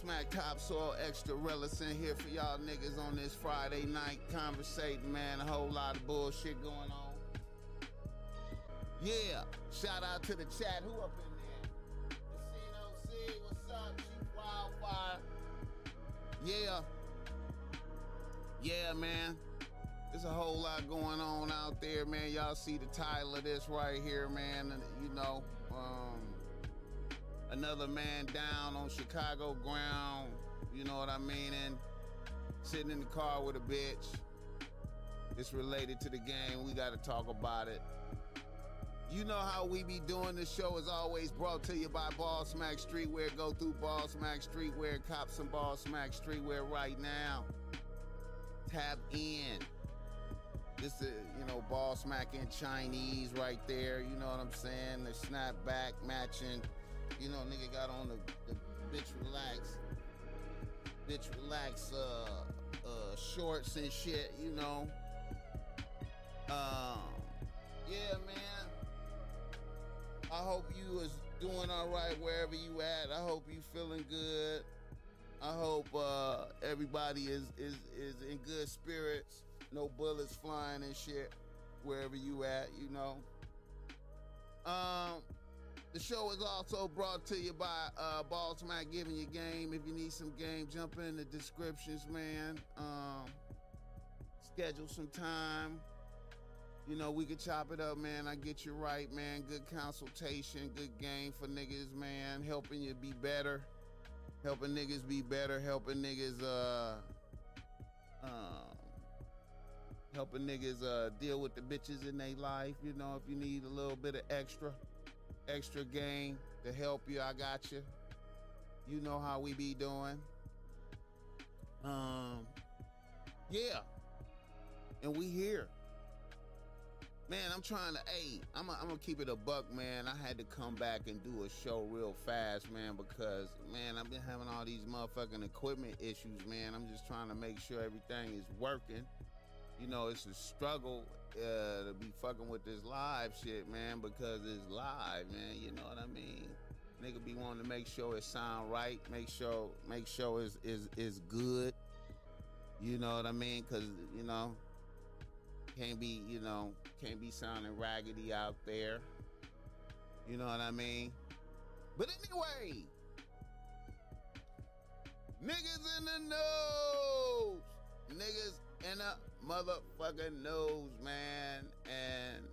Smack topsoil extra relicent here for y'all niggas on this Friday night conversating, man. A whole lot of bullshit going on. Yeah, shout out to the chat. Who up in there? Casino C, what's up? Chief Wildfire. Yeah. Yeah, man. There's a whole lot going on out there, man. Y'all see the title of this right here, man. You know, um, another man down on Chicago ground. You know what I mean? And sitting in the car with a bitch. It's related to the game. We got to talk about it. You know how we be doing this show is always brought to you by Ball Smack Streetwear. Go through Ball Smack Streetwear, cops some Ball Smack Streetwear right now. Tap in. This is, you know, Ball Smack in Chinese right there. You know what I'm saying? The snapback matching. You know, nigga got on the, the bitch relax. Bitch relax uh uh shorts and shit, you know. Um yeah, man. I hope you is doing all right wherever you at. I hope you feeling good. I hope uh, everybody is is is in good spirits. No bullets flying and shit wherever you at. You know. Um, the show is also brought to you by uh, Ball Smack giving you game. If you need some game, jump in the descriptions, man. Um, schedule some time. You know, we could chop it up, man. I get you right, man. Good consultation, good game for niggas, man. Helping you be better. Helping niggas be better. Helping niggas, uh, um, helping niggas, uh, deal with the bitches in their life. You know, if you need a little bit of extra, extra game to help you, I got you. You know how we be doing. Um, yeah. And we here man, I'm trying to, hey, I'm gonna keep it a buck, man. I had to come back and do a show real fast, man, because, man, I've been having all these motherfucking equipment issues, man. I'm just trying to make sure everything is working. You know, it's a struggle uh, to be fucking with this live shit, man, because it's live, man. You know what I mean? Nigga be wanting to make sure it sound right, make sure, make sure it's is is good. You know what I mean? Cause you know, can't be, you know, can't be sounding raggedy out there. You know what I mean? But anyway, niggas in the nose. Niggas in the motherfucking nose, man. And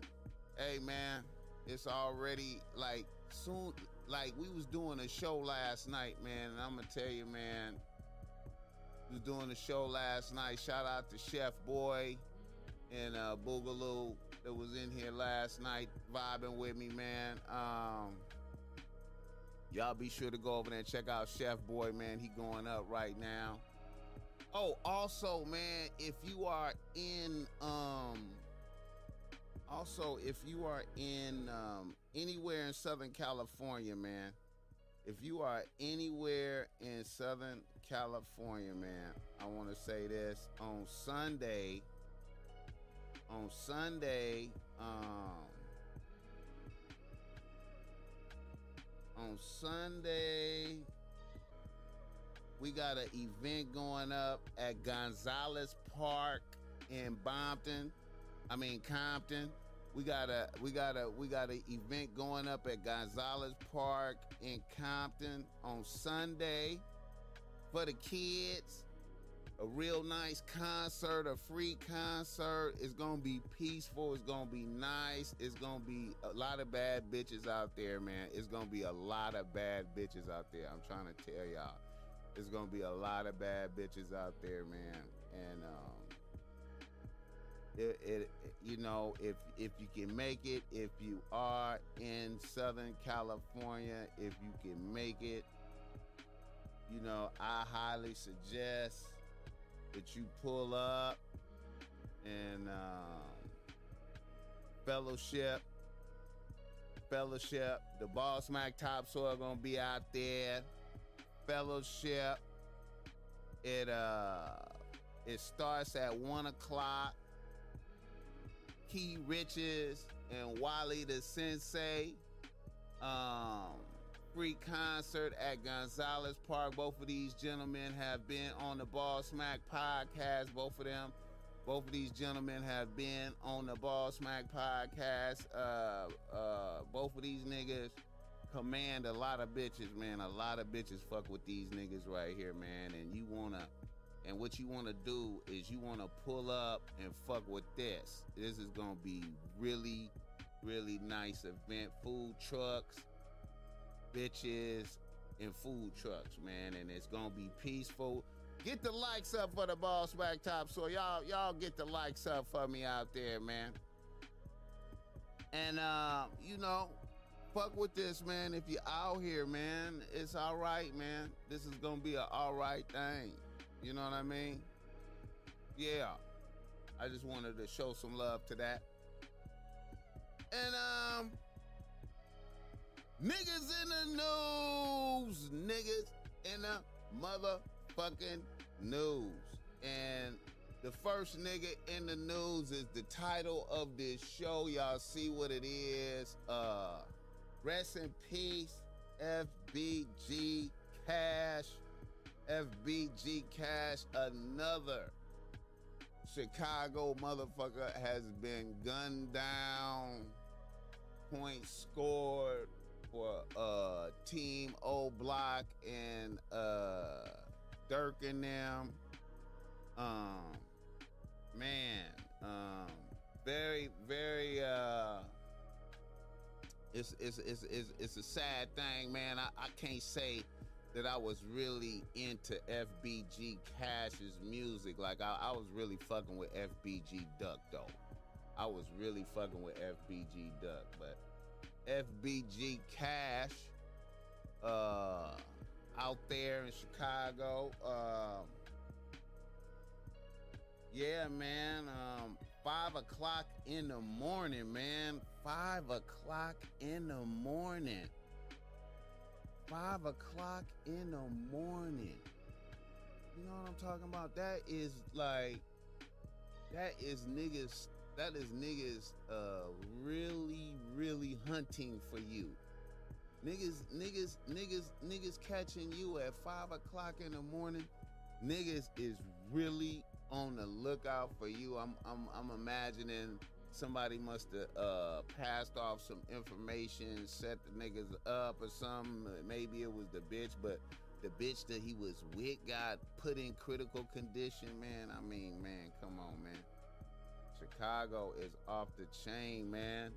hey, man, it's already like soon. Like we was doing a show last night, man. And I'm gonna tell you, man, We was doing a show last night. Shout out to Chef Boy and uh, Boogaloo that was in here last night vibing with me, man. Um, y'all be sure to go over there and check out Chef Boy, man. He going up right now. Oh, also, man, if you are in, um, also if you are in um, anywhere in Southern California, man. If you are anywhere in Southern California, man, I want to say this on Sunday on Sunday, um, on Sunday, we got an event going up at Gonzalez Park in Bompton. I mean Compton. We got a we got a we got an event going up at Gonzalez Park in Compton on Sunday for the kids a real nice concert, a free concert. It's gonna be peaceful. It's gonna be nice. It's gonna be a lot of bad bitches out there, man. It's gonna be a lot of bad bitches out there. I'm trying to tell y'all. It's gonna be a lot of bad bitches out there, man. And um, it, it, you know, if if you can make it, if you are in Southern California, if you can make it, you know, I highly suggest that you pull up and um, fellowship, fellowship. The Ball Smack Topsoil gonna be out there. Fellowship. It uh it starts at one o'clock. Key Riches and Wally the Sensei. Um free concert at Gonzalez Park. Both of these gentlemen have been on the Ball Smack podcast. Both of them, both of these gentlemen have been on the Ball Smack podcast. Uh, uh, both of these niggas command a lot of bitches, man. A lot of bitches fuck with these niggas right here, man. And you wanna, and what you wanna do is you wanna pull up and fuck with this. This is gonna be really, really nice event. Food trucks bitches, and food trucks, man. And it's gonna be peaceful. Get the likes up for the Ball Smack Top so y'all y'all get the likes up for me out there, man. And uh, you know, fuck with this, man. If you're out here, man, it's all right, man. This is gonna be an all right thing. You know what I mean? Yeah. I just wanted to show some love to that. And um, Niggas in the news. Niggas in the motherfucking news. And the first nigga in the news is the title of this show. Y'all see what it is. Uh rest in peace, FBG Cash. FBG Cash, another Chicago motherfucker has been gunned down, points scored, for uh Team O Block and uh Durk and them. Um man, um very, very uh it's it's it's it's, it's a sad thing, man. I, I can't say that I was really into FBG Cash's music. Like I, I was really fucking with FBG Duck though. I was really fucking with FBG Duck, but FBG Cash uh, out there in Chicago. Um, yeah, man. Um, five o'clock in the morning, man. Five o'clock in the morning. Five o'clock in the morning. You know what I'm talking about? That is like, that is niggas that is niggas uh really really hunting for you niggas niggas niggas niggas catching you at five o'clock in the morning niggas is really on the lookout for you i'm i'm, I'm imagining somebody must have uh, passed off some information set the niggas up or something maybe it was the bitch but the bitch that he was with got put in critical condition man i mean man come on man Chicago is off the chain, man.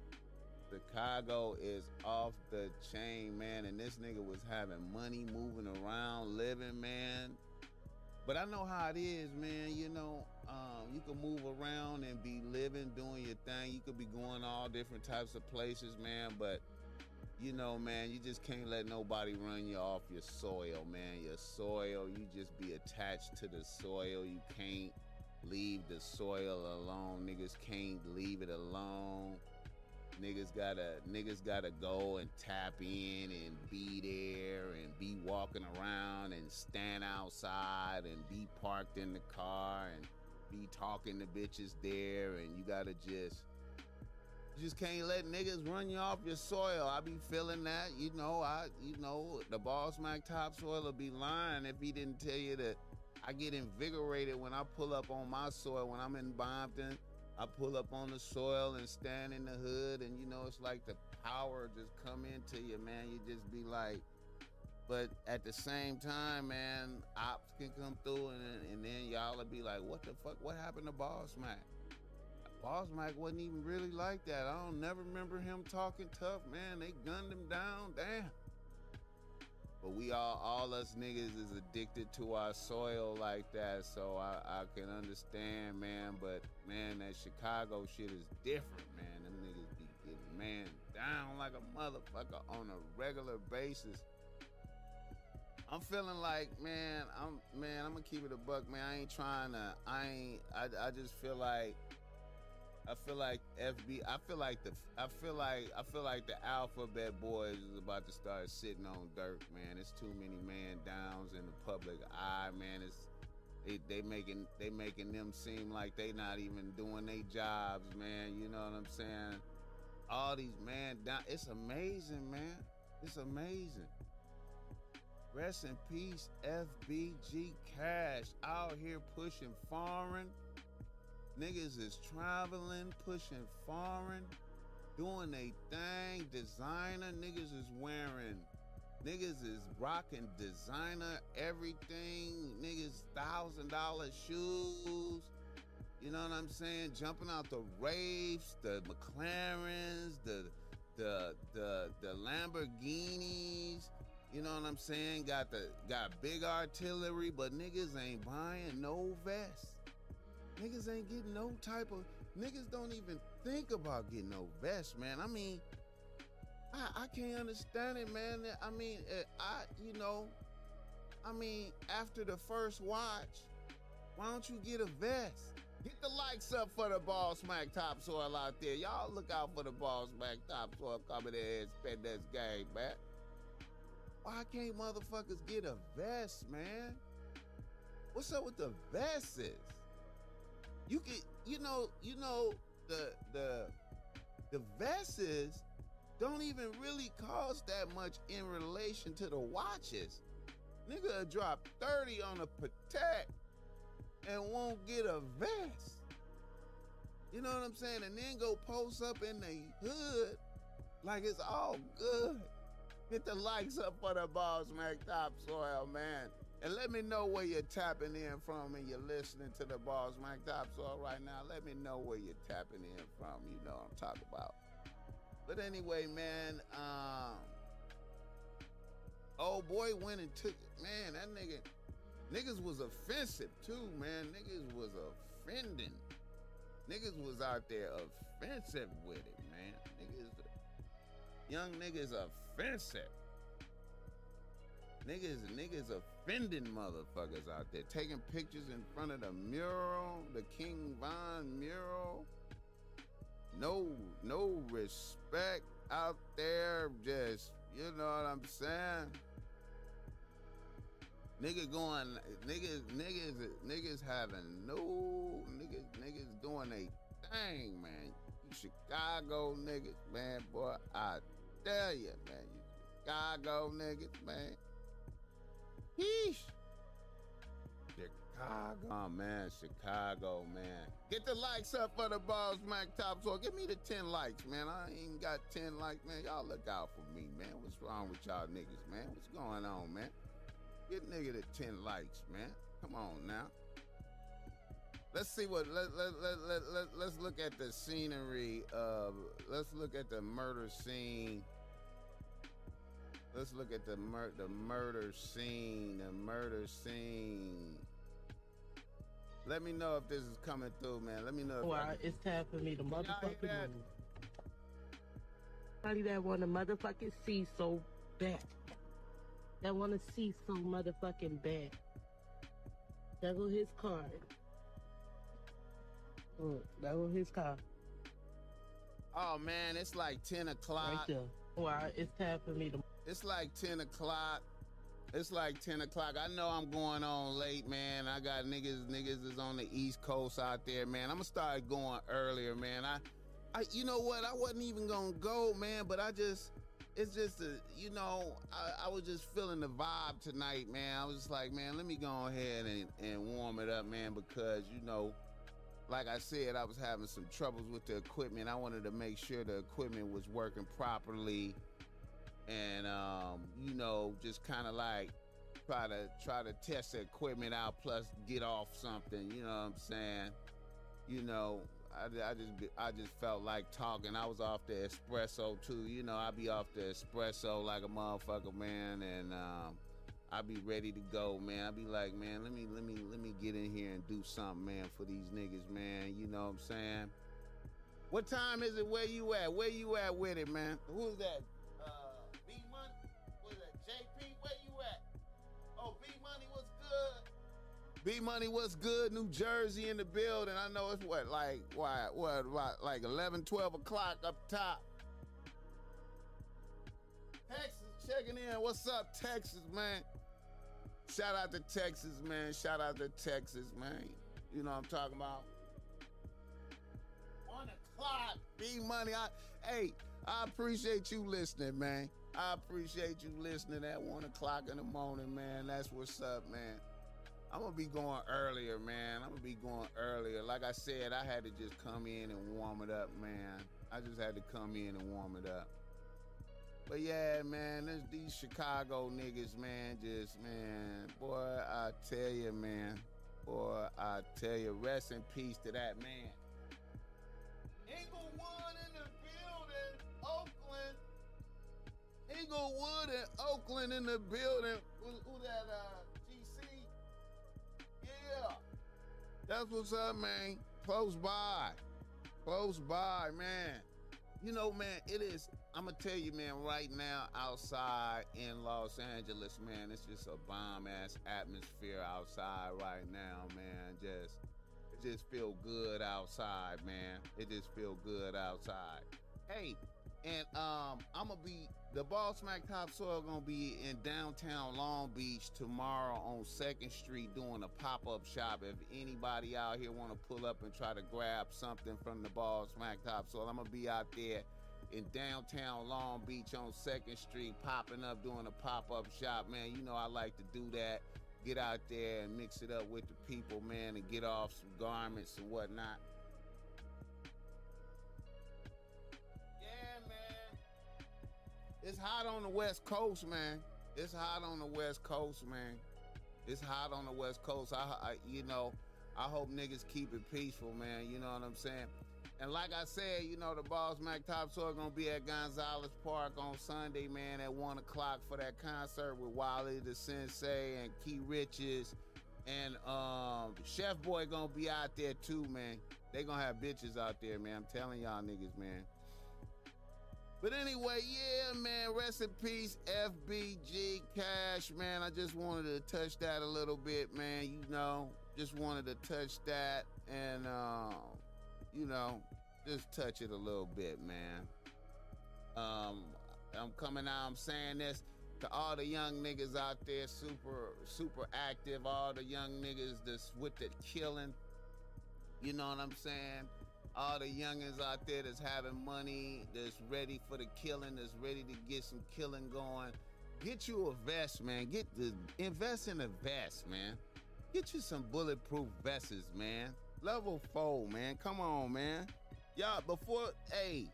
Chicago is off the chain, man. And this nigga was having money moving around, living, man. But I know how it is, man. You know, um, you can move around and be living, doing your thing. You could be going all different types of places, man. But you know, man, you just can't let nobody run you off your soil, man. Your soil, you just be attached to the soil. You can't leave the soil alone. Niggas can't leave it alone. Niggas gotta niggas gotta go and tap in and be there and be walking around and stand outside and be parked in the car and be talking to bitches there and you gotta just you just can't let niggas run you off your soil. I be feeling that, you know. I, you know, the Ball Smack Topsoil will be lying if he didn't tell you that I get invigorated when I pull up on my soil. When I'm in Bompton, I pull up on the soil and stand in the hood, and you know, it's like the power just come into you, man. You just be like, but at the same time, man, ops can come through, and, and then y'all will be like, what the fuck? What happened to Boss Mac? Boss Mac wasn't even really like that. I don't never remember him talking tough, man. They gunned him down. Damn. But we all, all us niggas is addicted to our soil like that. So I, I can understand, man. But man, that Chicago shit is different, man. Them niggas be getting man down like a motherfucker on a regular basis. I'm feeling like, man, I'm man, I'm gonna keep it a buck, man. I ain't trying to, I ain't, I, I just feel like I feel like FB. I feel like the. I feel like. I feel like the Alphabet Boys is about to start sitting on dirt, man. It's too many man downs in the public eye, man. It's they they making they making them seem like they not even doing their jobs, man. You know what I'm saying? All these man down. It's amazing, man. It's amazing. Rest in peace, FBG Cash out here pushing foreign. Niggas is traveling, pushing foreign, doing a thing. Designer niggas is wearing. Niggas is rocking designer everything. Niggas thousand dollar shoes. You know what I'm saying? Jumping out the Wraiths, the McLarens, the the the the Lamborghinis. You know what I'm saying? Got the got big artillery, but niggas ain't buying no vest. Niggas ain't getting no type of niggas don't even think about getting no vest, man. I mean, I, I can't understand it, man. I mean, eh, I you know, I mean, after the first watch, why don't you get a vest? Get the likes up for the ball smack topsoil out there. Y'all look out for the ball smack topsoil coming in and spend this game, man. Why can't motherfuckers get a vest, man? What's up with the vests? You can, you know, you know, the the the vests don't even really cost that much in relation to the watches. Nigga drop 30 on a Patek and won't get a vest. You know what I'm saying? And then go post up in the hood like it's all good. Hit the likes up for the Ball Smack Topsoil, man. And let me know where you're tapping in from and you're listening to the Ball Smack Topsoil right now. Let me know where you're tapping in from. You know what I'm talking about. But anyway, man, um, old boy went and took it. man, that nigga niggas was offensive too, man. Niggas was offending. Niggas was out there offensive with it, man. Niggas young niggas offensive. Niggas, niggas offending motherfuckers out there, taking pictures in front of the mural, the King Von mural. No, no respect out there. Just, you know what I'm saying? Nigga going, niggas, niggas, niggas having no, niggas, niggas doing a thing, man. Chicago niggas, man, boy, I tell you, man. You Chicago niggas, man. Yeesh. Chicago. Oh man, Chicago, man. Get the likes up for the balls, Mac Top So Give me the 10 likes, man. I ain't got 10 likes, man. Y'all look out for me, man. What's wrong with y'all niggas, man? What's going on, man? Get nigga the 10 likes, man. Come on now. Let's see what let let let let, let let's look at the scenery of let's look at the murder scene Let's look at the mur- the murder scene. The murder scene. Let me know if this is coming through, man. Let me know. Well, I, it's time for me to motherfucking move. Somebody that want to motherfucking see so bad. That want to see so motherfucking bad. That go his car. Mm, that go his car. Oh man, it's like ten o'clock. Right there. Well, it's time for me to. It's like 10 o'clock. It's like 10 o'clock. I know I'm going on late, man. I got niggas, niggas is on the East Coast out there, man. I'm gonna start going earlier, man. I, I, you know what? I wasn't even gonna go, man, but I just, it's just a, you know, I, I was just feeling the vibe tonight, man. I was just like, man, let me go ahead and, and warm it up, man, because, you know, like I said, I was having some troubles with the equipment. I wanted to make sure the equipment was working properly and um, you know, just kind of like try to try to test the equipment out, plus get off something. You know what I'm saying? You know, I, I just I just felt like talking. I was off the espresso too. You know, I be off the espresso like a motherfucker, man, and um, I be ready to go, man. I be like, man, let me let me let me get in here and do something, man, for these niggas, man. You know what I'm saying? What time is it? Where you at? Where you at with it, man? Who's that? B Money, with a JP. Where you oh, what's good? B Money was good. New Jersey in the building. I know it's what, like, what, what, what like 11, 12 o'clock up top. Texas checking in. What's up, Texas, man? Shout out to Texas, man. Shout out to Texas, man. You know what I'm talking about? One o'clock, B Money. I, hey, I appreciate you listening, man. I appreciate you listening at one o'clock in the morning, man. That's what's up, man. I'm gonna be going earlier, man. I'm gonna be going earlier. Like I said, I had to just come in and warm it up, man. I just had to come in and warm it up. But yeah, man, these Chicago niggas, man. Just man, boy, I tell you, man. Boy, I tell you, rest in peace to that man. Inglewood Inglewood and Oakland in the building. Who, who that? Uh, That's what's up, man. Close by. Close by, man. You know, man, it is. I'm gonna tell you, man, right now outside in Los Angeles, man, it's just a bomb ass atmosphere outside right now, man. Just it just feel good outside, man. It just feel good outside. Hey, and um, I'm gonna be the Ball Smack Topsoil gonna be in downtown Long Beach tomorrow on Second Street doing a pop up shop. If anybody out here want to pull up and try to grab something from the Ball Smack Topsoil, I'm gonna be out there in downtown Long Beach on Second Street, popping up doing a pop up shop. Man, you know I like to do that. Get out there and mix it up with the people, man, and get off some garments and whatnot. It's hot on the West Coast, man. It's hot on the West Coast, man. It's hot on the West Coast. I, I you know, I hope niggas keep it peaceful, man. You know what I'm saying? And like I said, you know, the Boss Mac Topsoil gonna be at Gonzalez Park on Sunday, man, at one o'clock for that concert with Wally the Sensei and Key Riches. And um Chef Boy gonna be out there too, man. They gonna have bitches out there, man. I'm telling y'all niggas, man. But anyway, yeah, man, rest in peace, FBG Cash, man. I just wanted to touch that a little bit, man. You know, just wanted to touch that and, uh, you know, just touch it a little bit, man. Um, I'm coming out, I'm saying this to all the young niggas out there, super, super active, all the young niggas that's with the killing. You know what I'm saying? All the youngins out there that's having money, that's ready for the killing, that's ready to get some killing going. Get you a vest, man. Get the invest in a vest, man. Get you some bulletproof vests, man. Level four, man. Come on, man. Y'all, before, hey,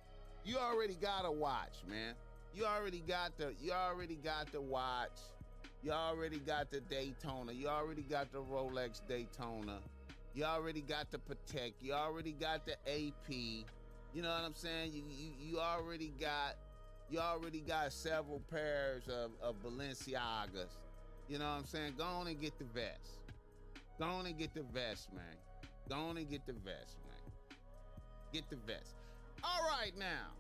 you already got a watch, man. You already got the, you already got the watch. You already got the Daytona. You already got the Rolex Daytona. You already got the Patek. You already got the AP. You know what I'm saying? You you, you already got you already got several pairs of, of Balenciagas. You know what I'm saying? Go on and get the vest. Go on and get the vest, man. Go on and get the vest, man. Get the vest. All right now.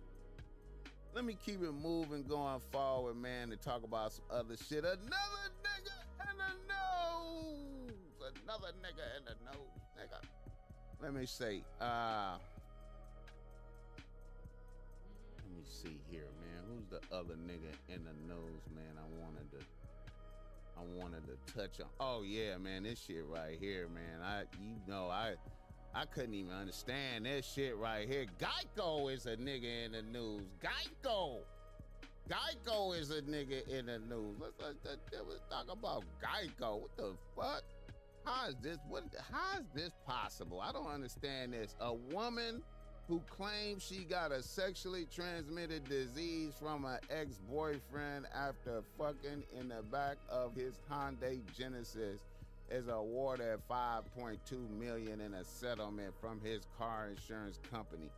Let me keep it moving going forward, man, to talk about some other shit. Another nigga in the nose. Another nigga in the nose nigga. Let me see. Uh, let me see here, man. Who's the other nigga in the nose, man? I wanted to. I wanted to touch on. Oh yeah, man, this shit right here, man. I, you know, I, I couldn't even understand this shit right here. Geico is a nigga in the news. Geico. Geico is a nigga in the news. Let's, let's, let's talk about Geico. What the fuck? How is this? What? How is this possible? I don't understand this. A woman who claims she got a sexually transmitted disease from an ex-boyfriend after fucking in the back of his Hyundai Genesis is awarded 5.2 million in a settlement from his car insurance company.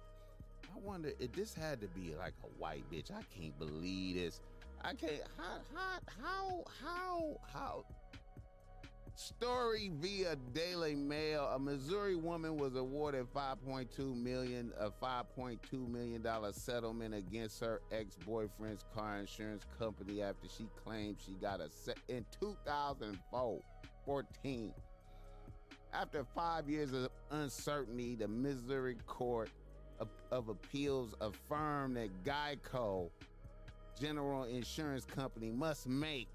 I wonder if this had to be like a white bitch. I can't believe this. I can't. How? How? How? How? how Story via Daily Mail: A Missouri woman was awarded 5.2 million a 5.2 million dollar settlement against her ex-boyfriend's car insurance company after she claimed she got a set in 2004 14. After five years of uncertainty, the Missouri Court of, of Appeals affirmed that Geico General Insurance Company must make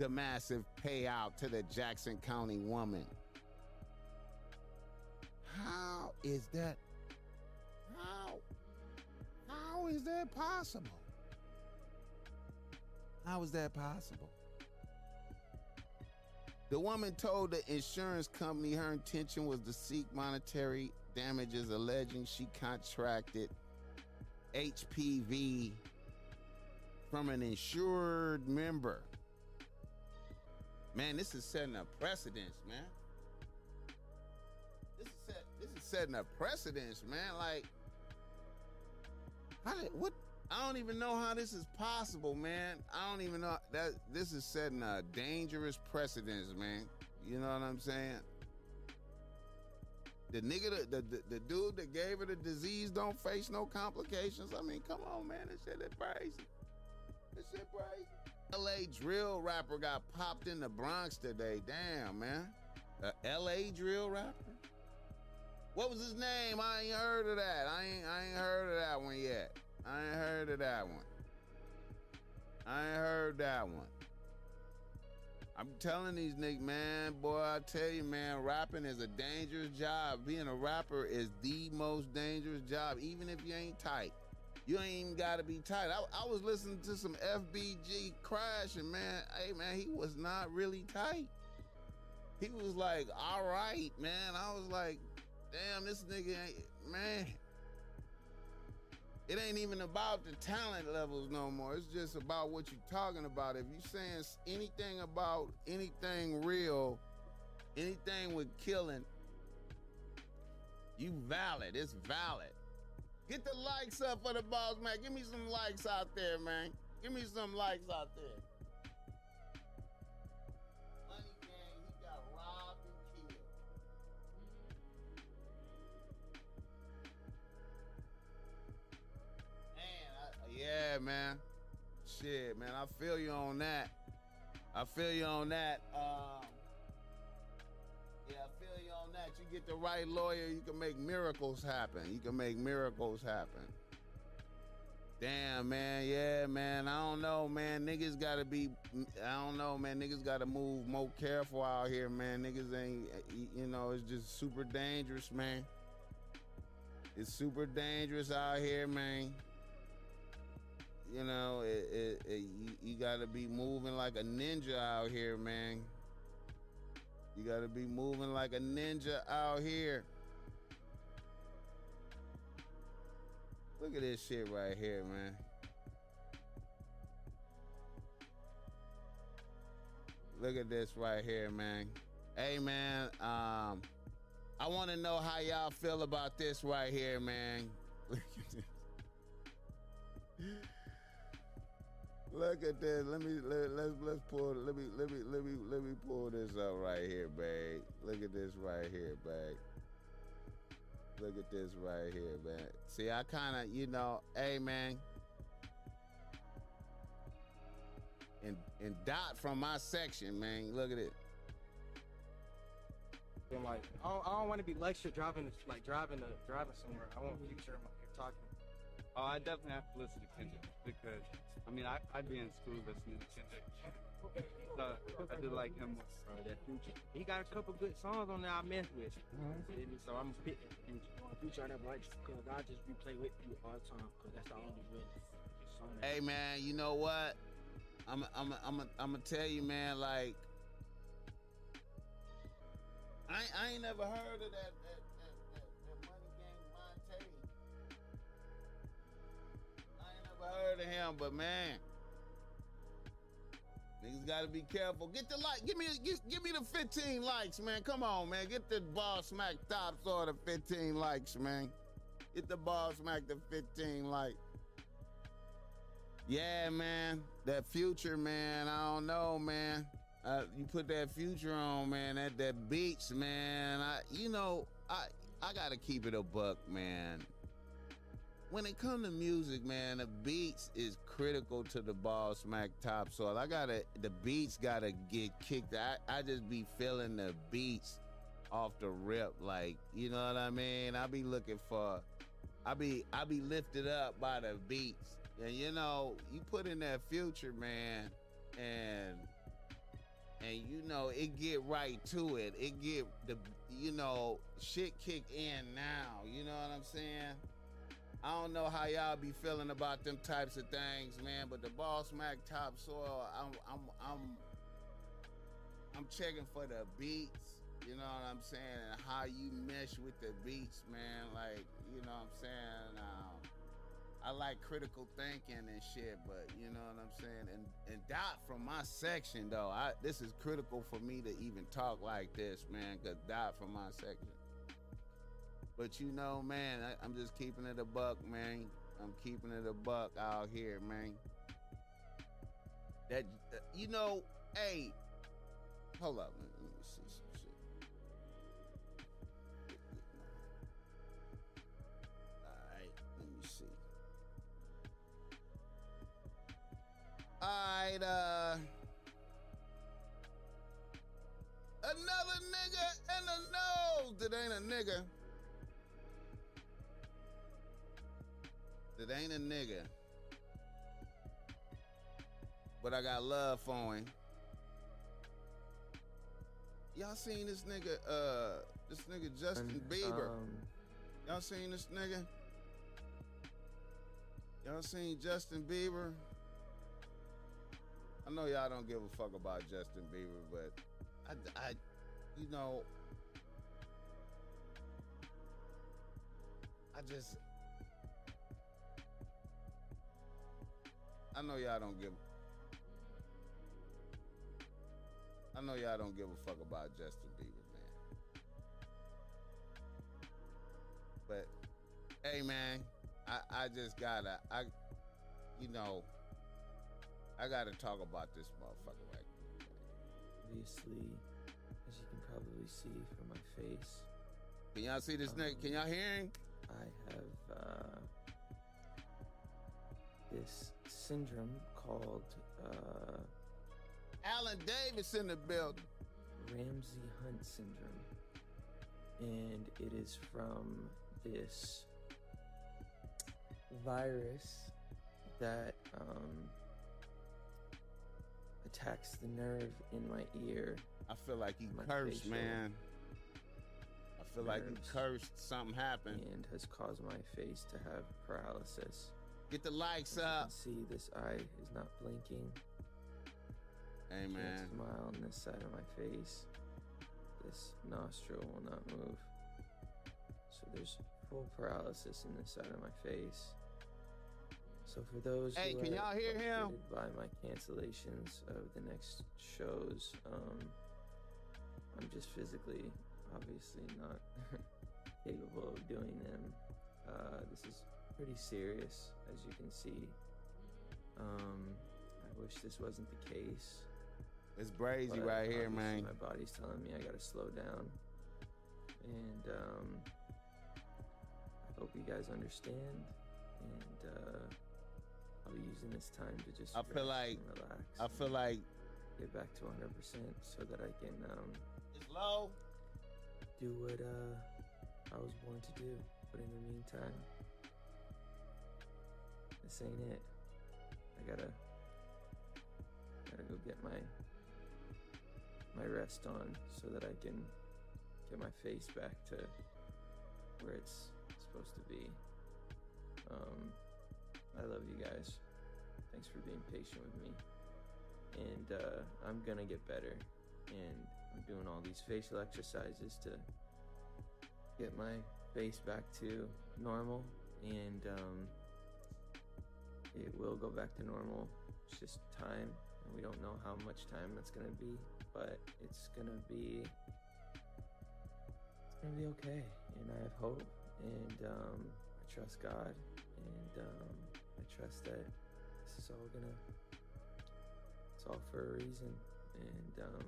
the massive payout to the Jackson County woman. How is that? How? How is that possible? How is that possible? The woman told the insurance company her intention was to seek monetary damages, alleging she contracted HPV from an insured member. Man, this is setting a precedence, man. This is set, this is setting a precedence, man. Like, how did what? I don't even know how this is possible, man. I don't even know that this is setting a dangerous precedence, man. You know what I'm saying? The nigga, the, the, the, dude that gave her the disease don't face no complications. I mean, come on, man. This shit is crazy. This shit crazy. LA drill rapper got popped in the Bronx today. Damn, man. A LA drill rapper? What was his name? I ain't heard of that. I ain't I ain't heard of that one yet. I ain't heard of that one. I ain't heard that one. I'm telling these niggas, man, boy, I tell you, man, rapping is a dangerous job. Being a rapper is the most dangerous job, even if you ain't tight. You ain't even gotta be tight. I, I was listening to some FBG Cash, and man, hey man, he was not really tight. He was like, all right, man. I was like, damn, this nigga ain't man. It ain't even about the talent levels no more. It's just about what you're talking about. If you saying anything about anything real, anything with killing, you valid. It's valid. Get the likes up for the boss, man. Give me some likes out there, man. Give me some likes out there. I, yeah, man. Shit, man. I feel you on that. I feel you on that. Um, get the right lawyer, you can make miracles happen. You can make miracles happen. Damn, man. Yeah, man. I don't know, man. Niggas gotta be, I don't know, man. Niggas gotta move more careful out here, man. Niggas ain't, you know, it's just super dangerous, man. It's super dangerous out here, man. You know, it, it, it, you, you gotta be moving like a ninja out here, man. You gotta be moving like a ninja out here. Look at this shit right here, man. Look at this right here, man. Hey, man. Um, I want to know how y'all feel about this right here, man. Look at this. Let me let, let's let's pull let me let me let me let me pull this up right here, babe. Look at this right here, babe. Look at this right here, man. See, I kind of, you know, hey, man. And and dot from my section, man. Look at it. And like, I don't, I don't want to be lectured driving, like driving to driving somewhere. I want future in my here talking. Oh, I definitely have to listen to Kendrick because I mean I I'd be in school listening to Kendrick. So I do like him. Bro, that future. He got a couple good songs on there I mess with. Feel me? So I'm picking future. Future I never liked because I just replay with you all the time because that's the only real song. Hey, man. You know what? I'm I'm I'm I'm gonna tell you, man. Like, I I ain't never heard of that that that, I heard of him, but man. Niggas gotta be careful. Get the like. Give me, give, give me the 15 likes, man. Come on, man. Get the ball smack top sort of 15 likes, man. Get the ball smack the 15 like. Yeah, man. That future, man. I don't know, man. Uh, you put that future on, man. At that beach, man. I, you know, I I gotta keep it a buck, man. When it come to music, man, the beats is critical to the ball smack top soil. I gotta the beats gotta get kicked. I I just be feeling the beats off the rip. Like, you know what I mean? I be looking for I be I be lifted up by the beats. And you know, you put in that future, man, and and you know, it get right to it. It get the you know, shit kick in now. You know what I'm saying? I don't know how y'all be feeling about them types of things, man, but the Boss Mac topsoil, I'm I'm I'm I'm checking for the beats, you know what I'm saying, and how you mesh with the beats, man. Like, you know what I'm saying? Um, I like critical thinking and shit, but you know what I'm saying. And and Dot from my section though, I this is critical for me to even talk like this, man. Cause Dot from my section. But you know, man, I, I'm just keeping it a buck, man. I'm keeping it a buck out here, man. That uh, you know, hey, hold up. Let me see some shit. All right, let me see. All right, uh, another nigga in the nose that ain't a nigga. That ain't a nigga. But I got love for him. Y'all seen this nigga, uh, this nigga Justin And, Bieber? Um, Y'all seen this nigga? Y'all seen Justin Bieber? I know y'all don't give a fuck about Justin Bieber, but I, I you know, I just, I know y'all don't give, I know y'all don't give a fuck about Justin Bieber, man. But hey, man, I I just gotta I, you know, I gotta talk about this motherfucker right. obviously, as you can probably see from my face, Can y'all see this nigga? Can y'all hear him? I have uh, this syndrome called uh, Alan Davis in the building. Ramsay Hunt syndrome, and it is from this virus that um, attacks the nerve in my ear. I feel like he cursed, facial man. I feel like he cursed. Something happened. and has caused my face to have paralysis. Get the likes up. see, this eye is not blinking. Hey, Can't man. smile on this side of my face. This nostril will not move. So there's full paralysis in this side of my face. So for those Hey, who can are y'all hear him? by my cancellations of the next shows, um, I'm just physically, obviously not capable of doing them. Uh, this is pretty serious, as you can see. Um, I wish this wasn't the case. It's brazy but right here, man. My body's telling me I gotta slow down, and um, I hope you guys understand. And uh, I'll be using this time to just I feel like- relax. I feel like get back to 100 percent so that I can um, it's low. do what uh, I was born to do. But in the meantime, this ain't it. I gotta gotta go get my my rest on so that I can get my face back to where it's supposed to be. Um, I love you guys. Thanks for being patient with me. And uh, I'm gonna get better. And I'm doing all these facial exercises to get my face back to normal. And um, it will go back to normal. It's just time. And we don't know how much time that's gonna be, but it's gonna be it's gonna be okay. And I have hope. And um, I trust God. And um, I trust that this is all gonna it's all for a reason. And um,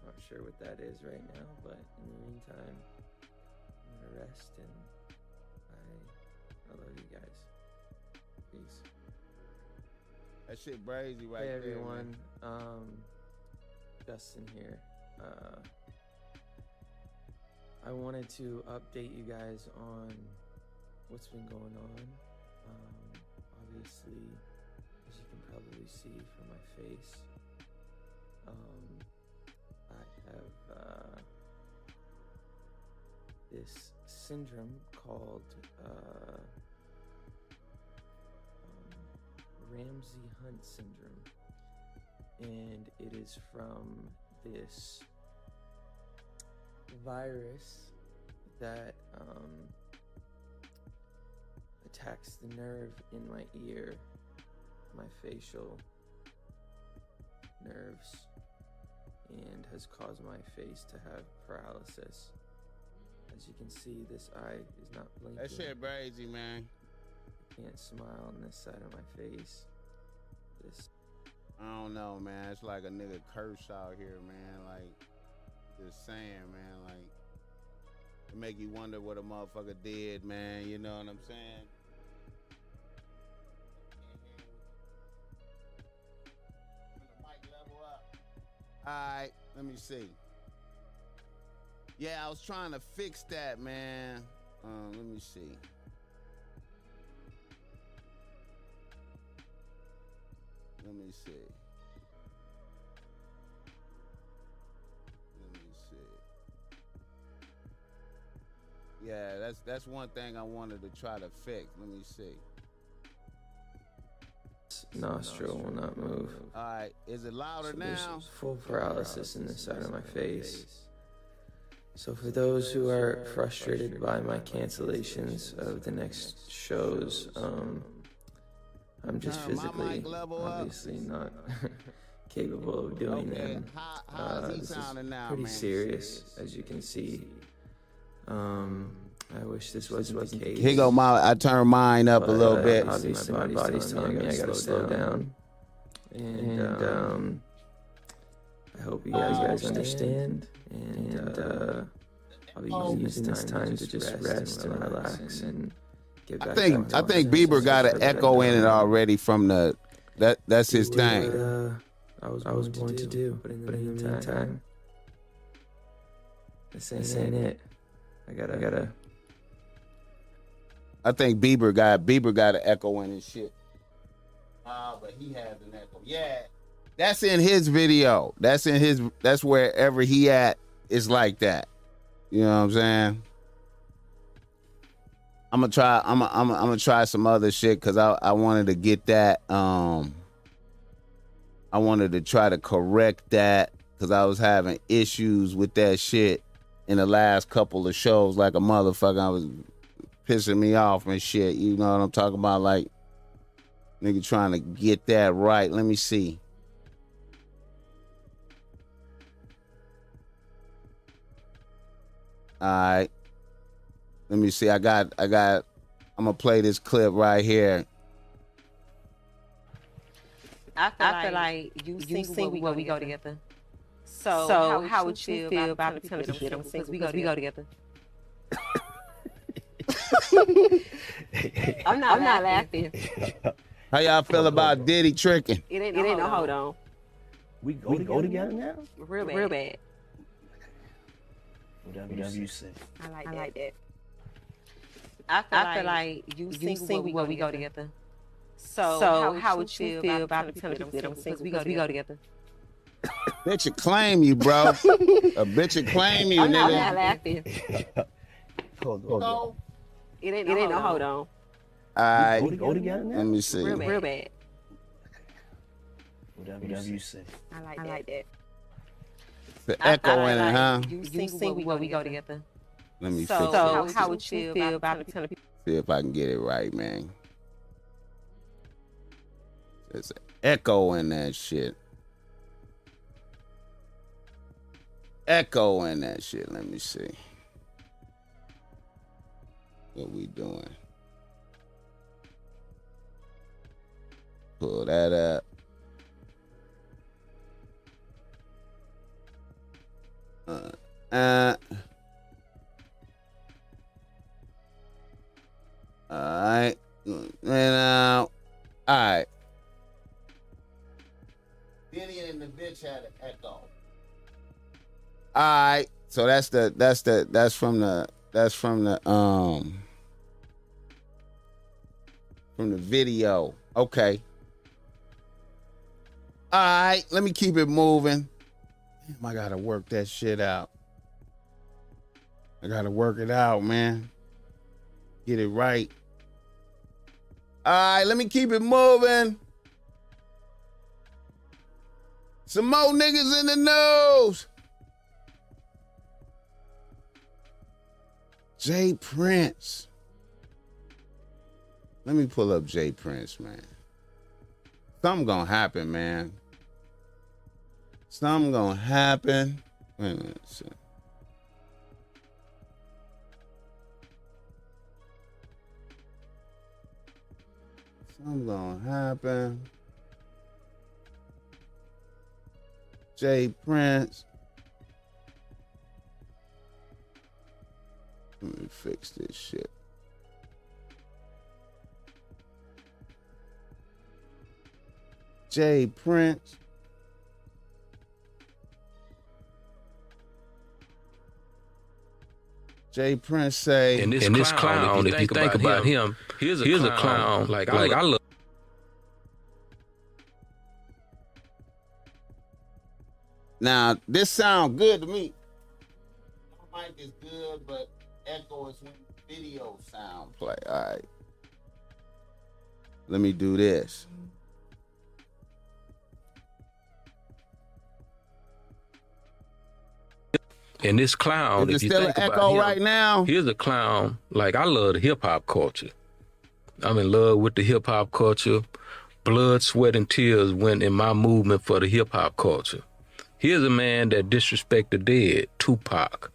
I'm not sure what that is right now, but in the meantime, I'm gonna rest and I I love you guys. Peace. That shit brazy right hey there, everyone, man. um, Justin here. Uh, I wanted to update you guys on what's been going on. Um, obviously, as you can probably see from my face, um, I have uh, this syndrome called uh, Ramsay Hunt syndrome, and it is from this virus that um, attacks the nerve in my ear, my facial nerves, and has caused my face to have paralysis. As you can see, this eye is not blinking. That shit crazy, man. Can't smile on this side of my face. This I don't know, man. It's like a nigga curse out here, man. Like, just saying, man. Like, it make you wonder what a motherfucker did, man. You know what I'm saying? All right, let me see. Yeah, I was trying to fix that, man. Um, let me see. Let me see. Let me see. Yeah, that's that's one thing I wanted to try to fix. Let me see. nostril will not move. All right, is it louder So now? full paralysis in the side of my face. So for those who are frustrated by my cancellations of the next shows, um, I'm just Turn physically, mic up. obviously not capable of doing Okay, them. how, how Uh, this is now, pretty man? serious, as you can see. Um, I wish this wasn't the case. Here go my. I turned mine up a little uh, bit. Obviously, my body's telling me I gotta slow down. And um, I hope you guys, guys understand. And uh, I'll be using this time to just rest and relax and get back. I think I think Bieber got an the echo in it already from the that that's his Do thing. what, uh, I was I was born to do, but in the meantime, this ain't, this ain't it. I gotta I gotta I think Bieber got Bieber got an echo in his shit. Ah, but he has an echo. Yeah, that's in his video. That's in his. That's wherever he at is like that. You know what I'm saying? I'm gonna try. I'm gonna, I'm gonna, I'm gonna try some other shit because I I wanted to get that. Um, I wanted to try to correct that because I was having issues with that shit in the last couple of shows, like a motherfucker. I was pissing me off and shit. You know what I'm talking about? Like, nigga trying to get that right. Let me see. All right. Let me see. I got, I got, I'm going to play this clip right here. I feel, I feel like, like you you sing sing when we go together. So, So, how, would you feel about the people people that don't because sing we go we go together? together? I'm not, I'm not laughing. How y'all feel about Diddy tricking? It ain't, It no, ain't no hold hold on. on. We go, together, together now? Real bad. Real bad. Whatever, Whatever you say. I like I that. like that. I feel, I feel like, like you you sing, sing when we go together. So, So, how would you feel about the people that don't sing because we go together? together? Bitch will claim you, bro. A bitch will claim you, I'm not, I'm nigga. not laughing. Hold, hold on. It ain't It no, ain't no hold hold on. on. All right. Go together now? Let me see. Real bad. Real bad. Whatever, Whatever you say. I like I that. like that. The echo in it, huh? You You sing when we go together. Let me So, fix so it. how, would you feel about the people? See if I can get it right, man. There's an echo in that shit. Echo in that shit. Let me see. What we doing? Pull that up. Uh, uh. Alright. And uh alright. Diddy and the bitch had an echo. Alright. So that's the that's the that's from the that's from the um from the video. Okay. All right, let me keep it moving. Damn, I gotta work that shit out. I gotta work it out, man. Get it right. All right, let me keep it moving. Some more niggas in the news. J. Prince. Let me pull up J. Prince, man. Something gonna happen, man. Something gonna happen. Wait a minute. Something gonna happen. J. Prince. Let me fix this shit. J. Prince. J. Prince say And this, clown, if you think, about, him, here's a clown. Like, like I love. Now this sound good to me. My mic is good, but echo is when video sound play. All right. Let me do this. And this clown, Is if you still think an about echo him, right now? Here's a clown. Like I love the hip hop culture. I'm in love with the hip hop culture. Blood, sweat, and tears went in my movement for the hip hop culture. Here's a man that disrespect the dead, Tupac,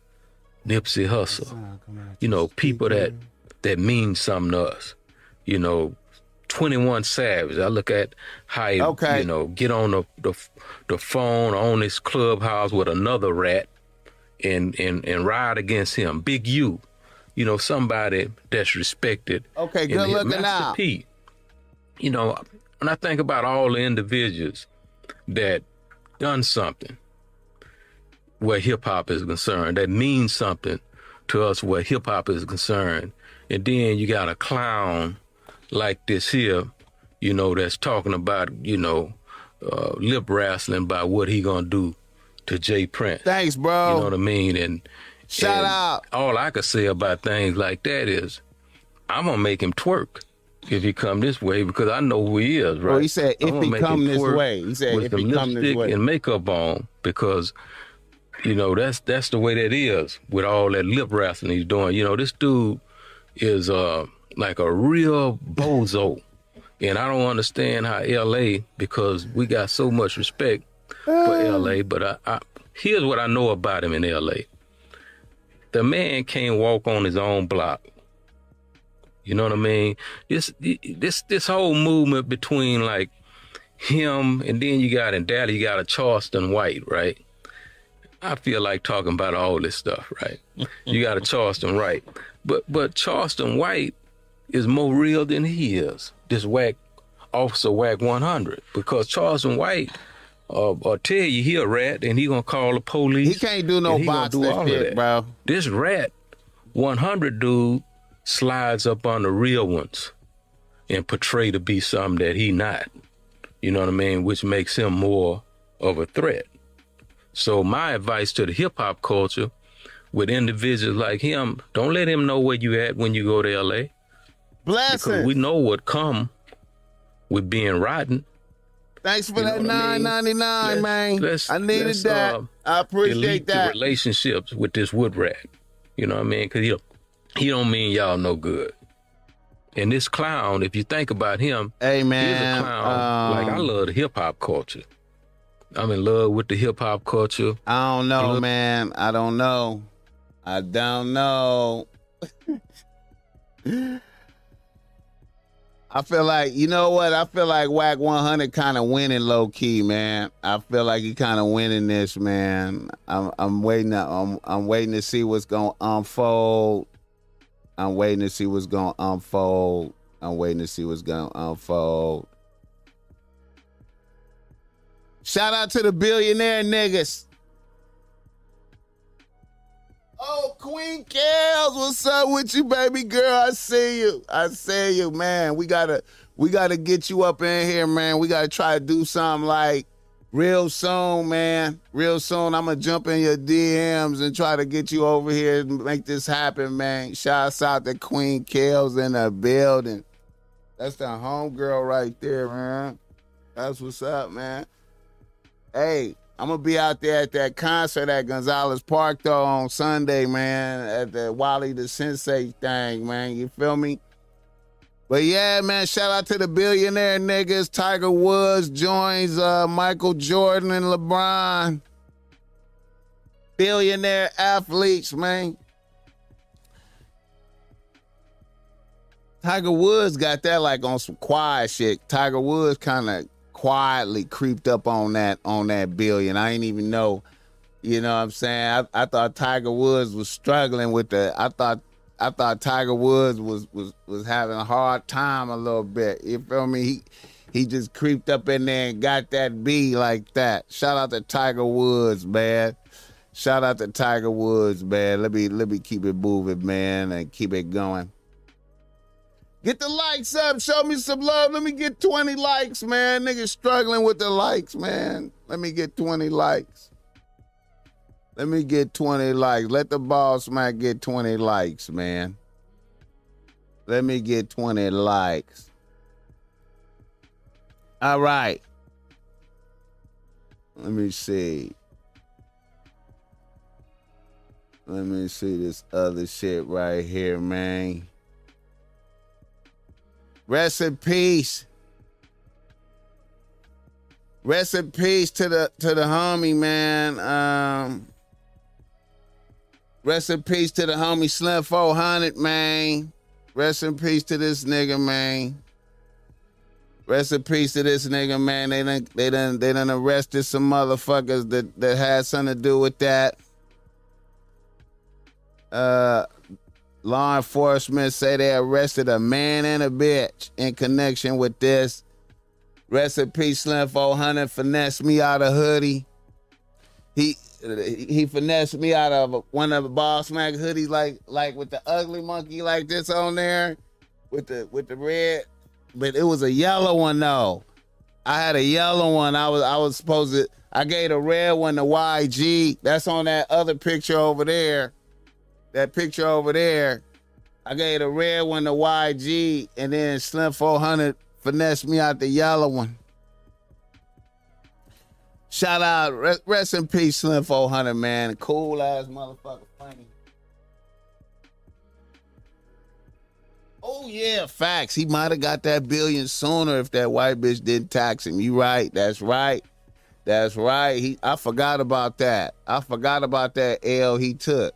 Nipsey Hussle. You know, people that that mean something to us. You know, 21 Savage. I look at how he, Okay. you know, get on the, the the phone on his clubhouse with another rat and and and ride against him. Big U, you know, somebody that's respected. Okay, good looking Master out. P. You know, when I think about all the individuals that done something where hip hop is concerned, that means something to us where hip hop is concerned, and then you got a clown like this here, you know, that's talking about, you know, uh, lip wrestling about what he gonna do to J. Prince. Thanks, bro. You know what I mean? And Shout and out. All I could say about things like that is, I'm gonna make him twerk if he come this way because I know who he is, right? Well, he said, if he come this way. He said, if he come this way. and makeup on because you know that's that's the way that is with all that lip wrestling he's doing. You know, this dude is uh like a real bozo. And I don't understand how LA because we got so much respect for ah. LA, but I, I here's what I know about him in LA. The man can't walk on his own block. You know what I mean? This this this whole movement between like him and then you got in Dallas, you got a Charleston White, right? I feel like talking about all this stuff, right? you got a Charleston White, but but Charleston White is more real than he is. This whack officer Wack 100 because Charleston White uh, uh tell you he a rat and he gonna call the police. He can't do no box do that all of shit, that. bro. This rat 100 dude slides up on the real ones and portray to be something that he not. You know what I mean? Which makes him more of a threat. So my advice to the hip hop culture with individuals like him, don't let him know where you at when you go to LA. Because Blessing. we know what come with being rotten. Thanks for You that what I mean? nine ninety nine, man. let's- I needed let's, that. uh, I appreciate that. the relationships with this wood rat. You know what I mean? Because he don't, he don't mean y'all no good. And this clown, if you think about him, hey man, he's a clown. like I um, love the hip hop culture. I'm in love with the hip hop culture. I don't know, man. I don't know. I don't know. I feel like you know what? I feel like Wack 100 kind of winning low key, man. I feel like he kind of winning this, man. I'm I'm waiting. To, I'm I'm waiting to see what's gonna unfold. I'm waiting to see what's gonna unfold. I'm waiting to see what's gonna unfold. Shout out to the billionaire niggas. Oh, Queen Kels, what's up with you, baby girl? I see you. I see you, man. We gotta we gotta get you up in here, man. We gotta try to do something like real soon, man. Real soon. I'm gonna jump in your DMs and try to get you over here and make this happen, man. Shouts out to Queen Kels in the building. That's the homegirl right there, man. That's what's up, man. Hey, I'm gonna be out there at that concert at Gonzalez Park though on Sunday, man, at the Wallie the Sensei thing, man. You feel me? But yeah, man, shout out to the billionaire niggas. Tiger Woods joins uh, Michael Jordan and LeBron. Billionaire athletes, man. Tiger Woods got that like on some quiet shit. Tiger Woods kind of quietly creeped up on that on that billion. I ain't even know. You know what I'm saying? I, I thought Tiger Woods was struggling with the I thought I thought Tiger Woods was was was having a hard time a little bit. You feel me? He he just creeped up in there and got that B like that. Shout out to Tiger Woods, man. Shout out to Tiger Woods, man. Let me let me keep it moving, man, and keep it going. Get the likes up. Show me some love. Let me get 20 likes, man. Niggas struggling with the likes, man. Let me get 20 likes. Let me get 20 likes. Let the boss man get 20 likes, man. Let me get 20 likes. All right. Let me see. Let me see this other shit right here, man. Rest in peace. Rest in peace to the to the homie, man. Um Rest in peace to the homie Slim 400, man. Rest in peace to this nigga, man. Rest in peace to this nigga, man. They done they done they done arrested some motherfuckers that that had something to do with that. Uh law enforcement say they arrested a man and a bitch in connection with this. Recipe Slim 400 finessed me out of hoodie. He he finessed me out of one of the ball smack hoodies, like like with the ugly monkey like this on there, with the with the red, but it was a yellow one though. I had a yellow one. I was I was supposed to. I gave a red one to YG. That's on that other picture over there. That picture over there. I gave a red one to YG, and then Slim 400 finessed me out the yellow one. Shout out, rest, rest in peace, Slim 400, man. Cool ass motherfucker, funny. Oh yeah, facts. He might have got that billion sooner if that white bitch didn't tax him. You right. That's right. That's right. He I forgot about that. I forgot about that L he took.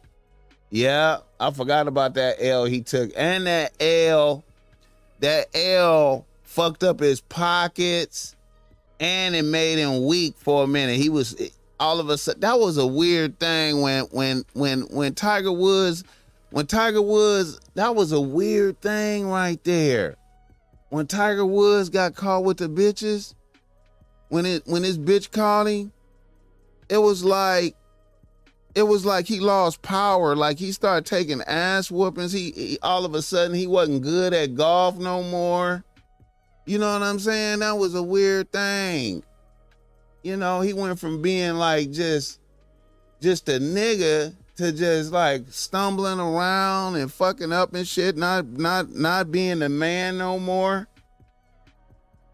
Yeah, I forgot about that L he took. And that L, that L fucked up his pockets and it made him weak for a minute. He was all of a sudden that was a weird thing when when when when Tiger Woods when Tiger Woods that was a weird thing right there. When Tiger Woods got caught with the bitches, when it when his bitch caught him, it was like it was like he lost power. Like he started taking ass whoopings. He, he all of a sudden he wasn't good at golf no more. You know what I'm saying? That was a weird thing. You know, he went from being like just just a nigga to just like stumbling around and fucking up and shit, not not not being a man no more.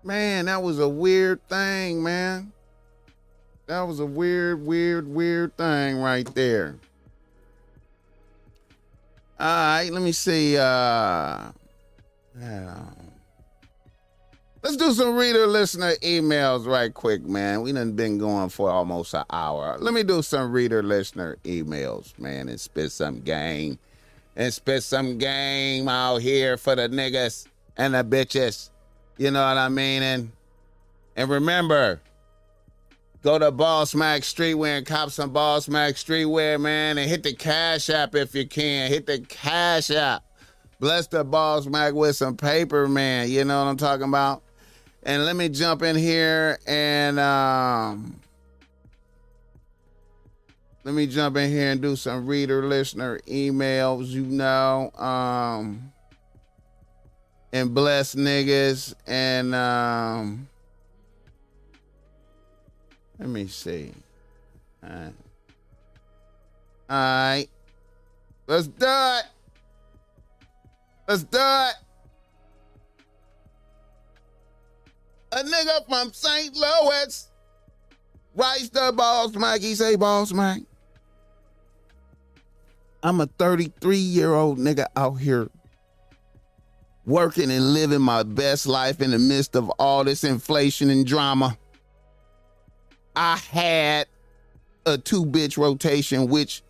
Man, that was a weird thing, man. That was a weird, weird, weird thing right there. All right, let me see. Uh. Let's do some reader listener emails right quick, man. We done been going for almost an hour. Let me do some reader listener emails, man, and spit some game. And spit some game out here for the niggas and the bitches. You know what I mean? And and remember, go to Ball Smack Streetwear and cop some Ball Smack Streetwear, man, and hit the Cash App if you can. Hit the Cash App. Bless the Ball Smack with some paper, man. You know what I'm talking about? And let me jump in here and um, let me jump in here and do some reader listener emails, you know. Um and bless niggas and um let me see. All right. All right. Let's do it. Let's do it. A nigga from St. Louis writes the boss Mike. He say, boss Mike. I'm a 33 year old nigga out here working and living my best life in the midst of all this inflation and drama. I had a two bitch rotation, which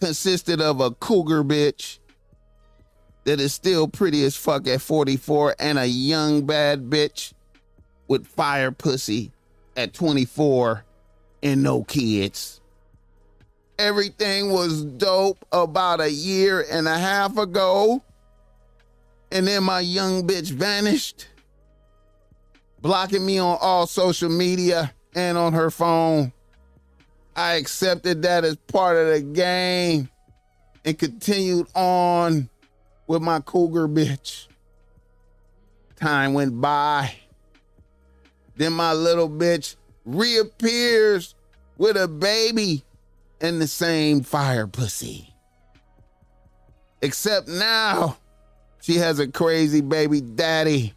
consisted of a cougar bitch that is still pretty as fuck at 44 and a young bad bitch with fire pussy at 24 and no kids. Everything was dope about a year and a half ago. And then my young bitch vanished, blocking me on all social media and on her phone. I accepted that as part of the game and continued on with my cougar bitch. Time went by. Then my little bitch reappears with a baby and the same fire pussy. Except now she has a crazy baby daddy.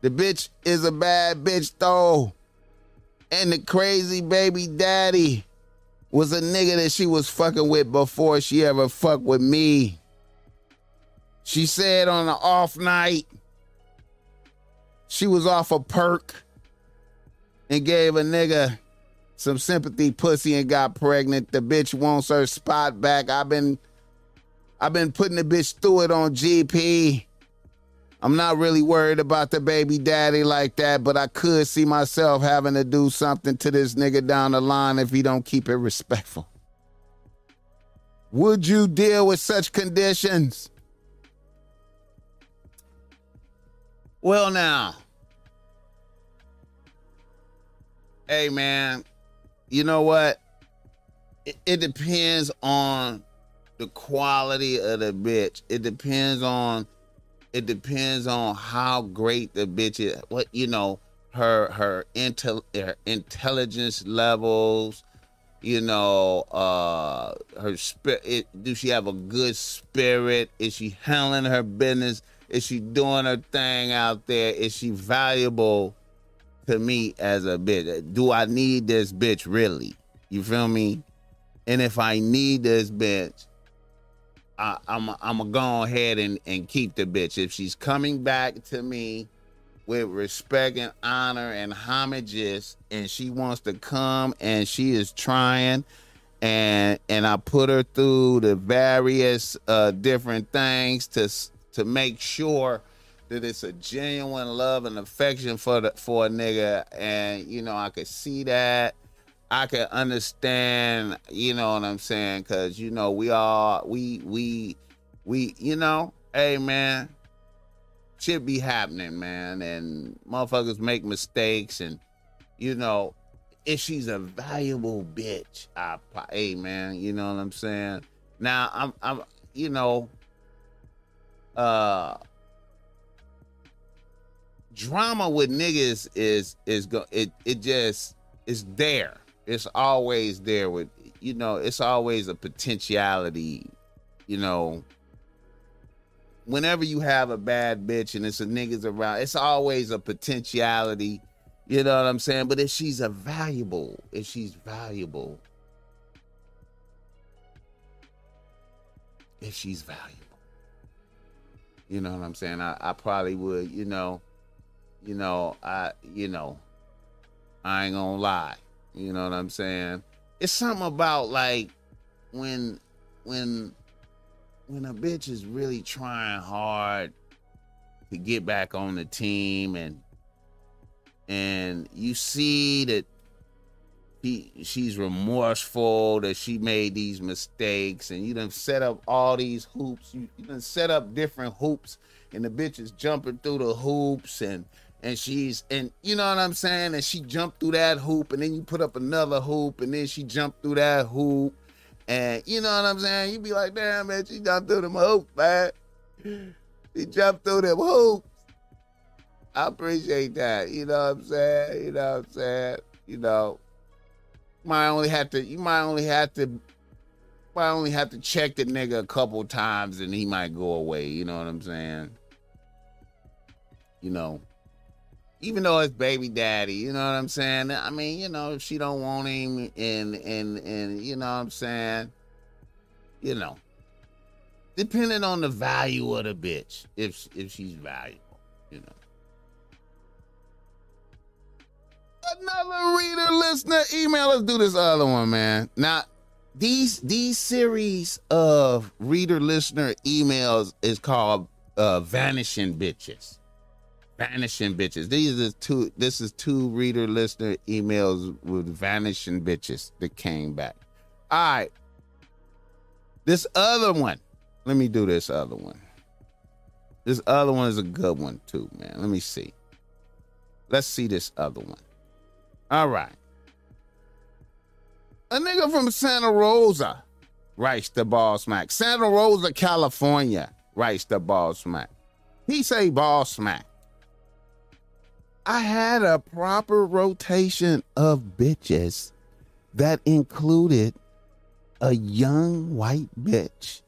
The bitch is a bad bitch though. And the crazy baby daddy was a nigga that she was fucking with before she ever fucked with me. She said on an off night, she was off a perk and gave a nigga some sympathy pussy and got pregnant. The bitch wants her spot back. I've been I've been putting the bitch through it on GP. I'm not really worried about the baby daddy like that, but I could see myself having to do something to this nigga down the line if he don't keep it respectful. Would you deal with such conditions? Well, now, hey man, you know what? It, it depends on the quality of the bitch. It depends on it depends on how great the bitch is. What you know, her her intel her intelligence levels. You know, uh her spirit. Do she have a good spirit? Is she handling her business? Is she doing her thing out there? Is she valuable to me as a bitch? Do I need this bitch really? You feel me? And if I need this bitch, I, I'm I'm gonna go ahead and, and keep the bitch. If she's coming back to me with respect and honor and homages, and she wants to come and she is trying, and and I put her through the various uh, different things to to make sure that it's a genuine love and affection for the for a nigga, and you know I could see that. I can understand, you know what I'm saying, cause you know we all we we we you know, hey man, shit be happening, man, and motherfuckers make mistakes, and you know, if she's a valuable bitch, I hey man, you know what I'm saying. Now I'm I'm you know, uh, drama with niggas is is go it it just is there it's always there with you know it's always a potentiality you know. Whenever you have a bad bitch and it's a niggas around it's always a potentiality you know what i'm saying? But if she's a valuable if she's valuable if she's valuable you know what i'm saying? I, I probably would you know you know i you know i ain't gonna lie you know what I'm saying? It's something about like when when when a bitch is really trying hard to get back on the team and and you see that he she's remorseful that she made these mistakes and you done set up all these hoops you, you done set up different hoops and the bitch is jumping through the hoops and and she's and you know what I'm saying and she jumped through that hoop and then you put up another hoop and then she jumped through that hoop and you know what I'm saying. You be like, damn man, she jumped through them hoops, man. She jumped through them hoops. I appreciate that. You know what I'm saying. You know what I'm saying. You know, might only have to. You might only have to. Might only have to check the nigga a couple times, and he might go away. You know what I'm saying. You know, even though it's baby daddy, you know what I'm saying? I mean, you know, if she don't want him and and and you know what I'm saying, you know. Depending on the value of the bitch, if if she's valuable, you know. Another reader, listener, email. Let's do this other one, man. Now, these these series of reader, listener emails is called uh, vanishing bitches vanishing bitches. These are two. This is two reader listener emails with vanishing bitches that came back. All right. This other one. Let me do this other one. This other one is a good one too, man. Let me see. Let's see this other one. All right. A nigga from Santa Rosa writes the ball smack. Santa Rosa, California writes the ball smack. He say ball smack. I had a proper rotation of bitches that included a young white bitch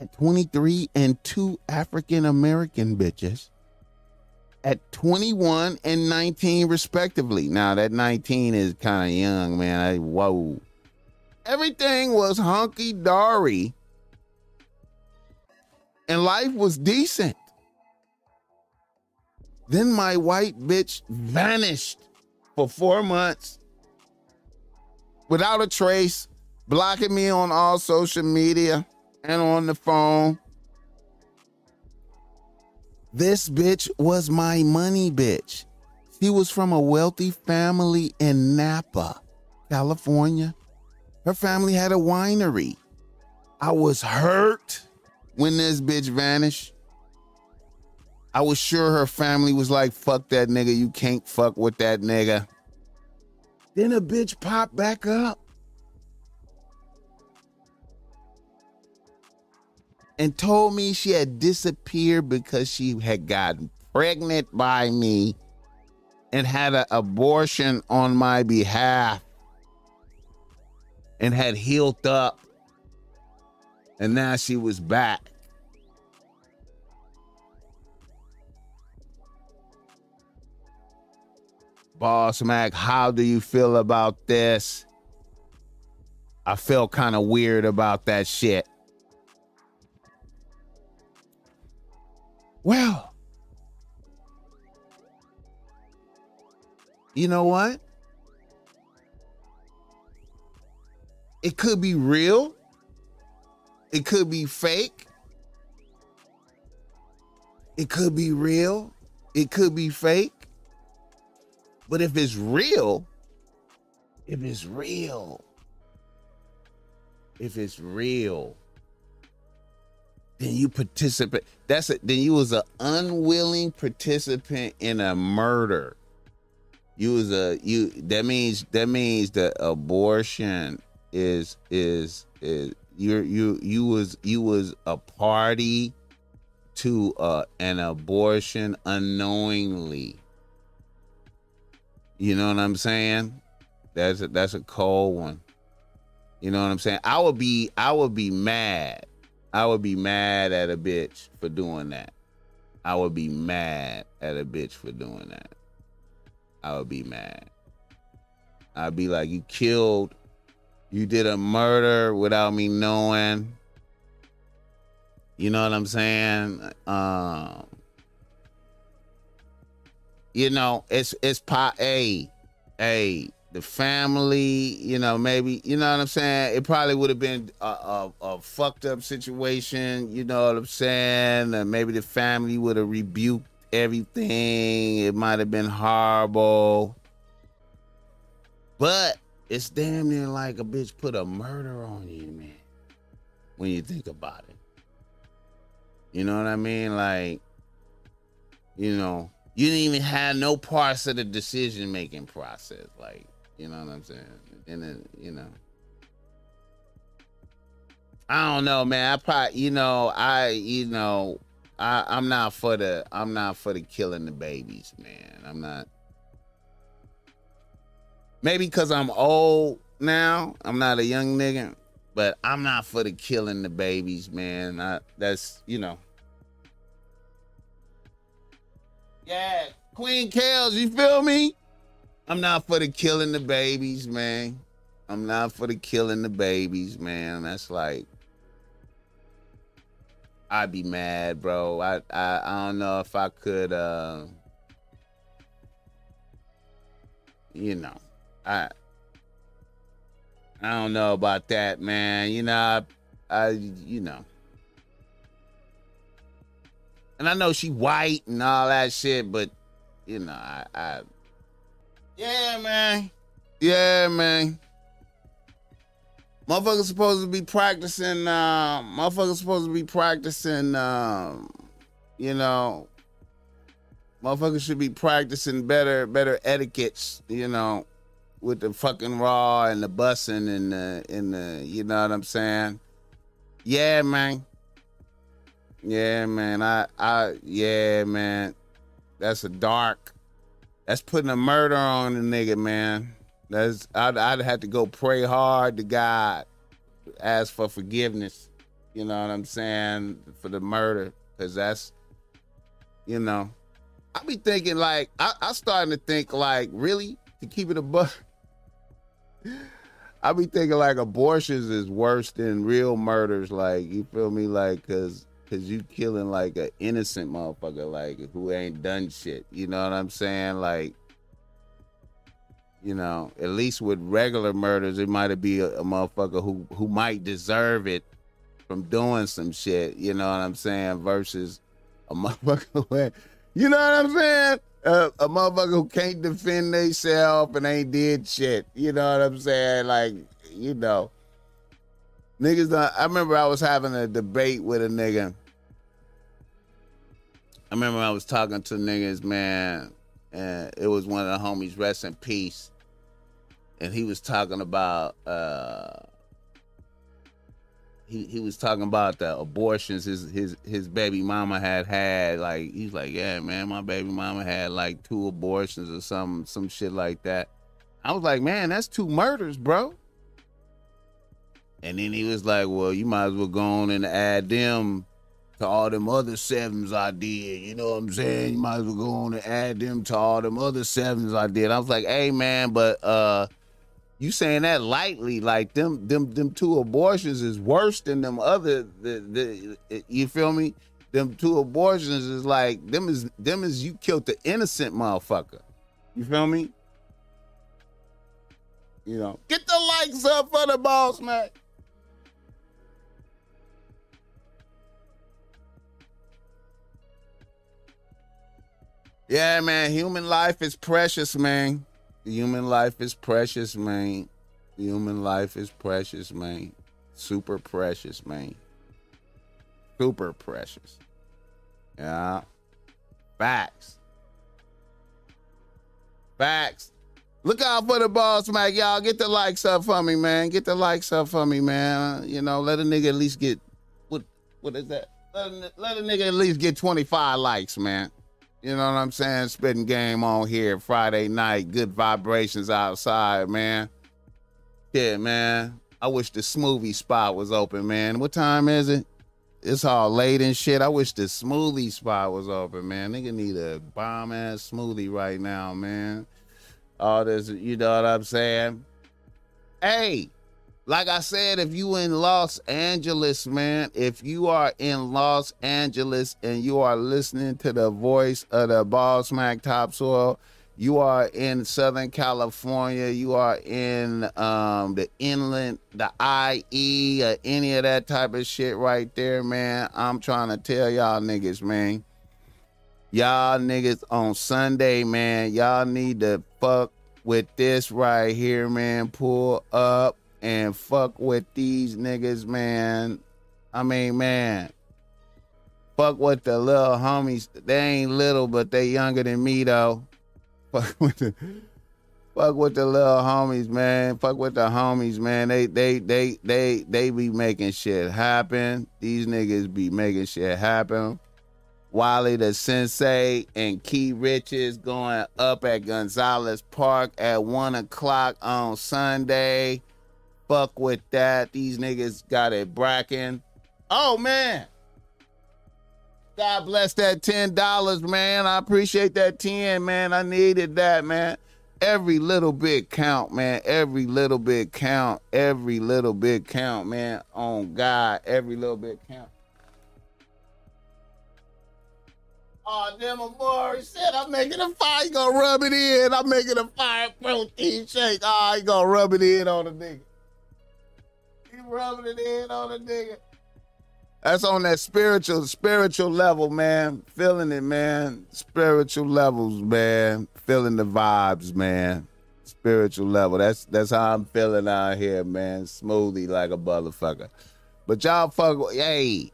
at 23 and two African American bitches at 21 and 19 respectively. Now that 19 is kind of young, man. I, whoa. Everything was hunky dory and life was decent. Then my white bitch vanished for four months without a trace, blocking me on all social media and on the phone. This bitch was my money bitch. She was from a wealthy family in Napa, California. Her family had a winery. I was hurt when this bitch vanished. I was sure her family was like, fuck that nigga. You can't fuck with that nigga. Then a bitch popped back up. And told me she had disappeared because she had gotten pregnant by me and had an abortion on my behalf and had healed up. And now she was back. Boss Mac, how do you feel about this? I felt kind of weird about that shit. Well, you know what? It could be real. It could be fake. It could be real. It could be fake. But if it's real, if it's real, if it's real, then you participate. That's it. Then you was an unwilling participant in a murder. You was a you. That means that means the abortion is is is you you you was you was a party to uh, an abortion unknowingly. You know what I'm saying? That's a, that's a cold one. You know what I'm saying? I would be I would be mad. I would be mad at a bitch for doing that. I would be mad at a bitch for doing that. I would be mad. I'd be like, you killed, you did a murder without me knowing. You know what I'm saying? Um, you know, it's it's pa a a the family, you know, maybe you know what I'm saying. It probably would have been a, a, a, fucked up situation, you know what I'm saying. And maybe the family would have rebuked everything. It might have been horrible, but it's damn near like a bitch put a murder on you, man. When you think about it, you know what I mean? Like, you know, you didn't even have no parts of the decision making process. Like, you know what I'm saying? And then, you know. I don't know, man. I probably, you know, I, you know, I, I'm not for the, I'm not for the killing the babies, man. I'm not. Maybe because I'm old now. I'm not a young nigga, but I'm not for the killing the babies, man. I, that's, you know. Yeah, Queen Kales, you feel me? I'm not for the killing the babies, man. I'm not for the killing the babies, man. That's like I'd be mad, bro. I I, I don't know if I could uh you know. I I don't know about that, man. You know, I, I you know. And I know she white and all that shit, but you know, I, I yeah, man. Yeah, man. Motherfuckers supposed to be practicing. Uh, motherfuckers supposed to be practicing. Um, you know, motherfuckers should be practicing better, better etiquettes. You know, with the fucking raw and the bussing and the and the. You know what I'm saying? Yeah, man. Yeah, man. I, I, yeah, man. That's a dark. That's putting a murder on a nigga, man. That's I'd, I'd have to go pray hard to God, ask for forgiveness. You know what I'm saying for the murder, because that's, you know, I be thinking like I, I starting to think like really to keep it a buck. I be thinking like abortions is worse than real murders. Like you feel me? Like because because you killing like an innocent motherfucker, like who ain't done shit. You know what I'm saying? Like, you know, at least with regular murders, it might be a, a motherfucker who who might deserve it from doing some shit. You know what I'm saying? Versus a motherfucker who, you know what I'm saying? Uh, a motherfucker who can't defend themselves and ain't did shit. You know what I'm saying? Like, you know. Niggas, I remember I was having a debate with a nigga. I remember I was talking to niggas, man, and it was one of the homies, rest in peace. And he was talking about, uh, he, he was talking about the abortions his his his baby mama had had like he's like yeah man my baby mama had like two abortions or some some shit like that i was like man that's two murders bro and then he was like, well, you might as well go on and add them to all them other sevens I did. You know what I'm saying? You might as well go on and add them to all them other sevens I did. I was like, hey man, but uh you saying that lightly, like them them them two abortions is worse than them other the, the you feel me? Them two abortions is like them is them is you killed the innocent motherfucker. You feel me? You know, get the likes up for the boss, man. Yeah, man. Human life is precious, man. Human life is precious, man. Human life is precious, man. Super precious, man. Super precious. Yeah. Facts. Facts. Look out for the boss, man. Y'all get the likes up for me, man. Get the likes up for me, man. You know, let a nigga at least get what what is that? Let a, let a nigga at least get 25 likes, man. You know what I'm saying? Spitting game on here Friday night. Good vibrations outside, man. Yeah, man. I wish the smoothie spot was open, man. What time is it? It's all late and shit. I wish the smoothie spot was open, man. Nigga need a bomb ass smoothie right now, man. All this, you know what I'm saying? Hey, like I said, if you in Los Angeles, man, if you are in Los Angeles and you are listening to the voice of the Ball Smack Topsoil, you are in Southern California, you are in um, the inland, the IE, or any of that type of shit right there, man. I'm trying to tell y'all niggas, man. Y'all niggas on Sunday, man, y'all need to fuck with this right here, man. Pull up and fuck with these niggas, man. I mean, man. Fuck with the little homies. They ain't little, but they younger than me though. Fuck with the Fuck with the little homies, man. Fuck with the homies, man. They they they they they be making shit happen. These niggas be making shit happen. Wallie the Sensei and Key Riches going up at Gonzalez Park at one o'clock on Sunday. Fuck with that. These niggas got it bracking. Oh man. God bless that ten dollars, man. I appreciate that ten, man. I needed that, man. Every little bit count, man. Every little bit count. Every little bit count, man. On God, every little bit count. Ah, oh, damn, Amari said I'm making a fire. You gonna rub it in. I'm making a fire protein shake. Oh, you gonna rub it in on the nigga. Rubbing it in on the nigga. That's on that spiritual, spiritual level, man. Feeling it, man. Spiritual levels, man. Feeling the vibes, man. Spiritual level. That's that's how I'm feeling out here, man. Smoothie like a motherfucker. But y'all fuck, hey,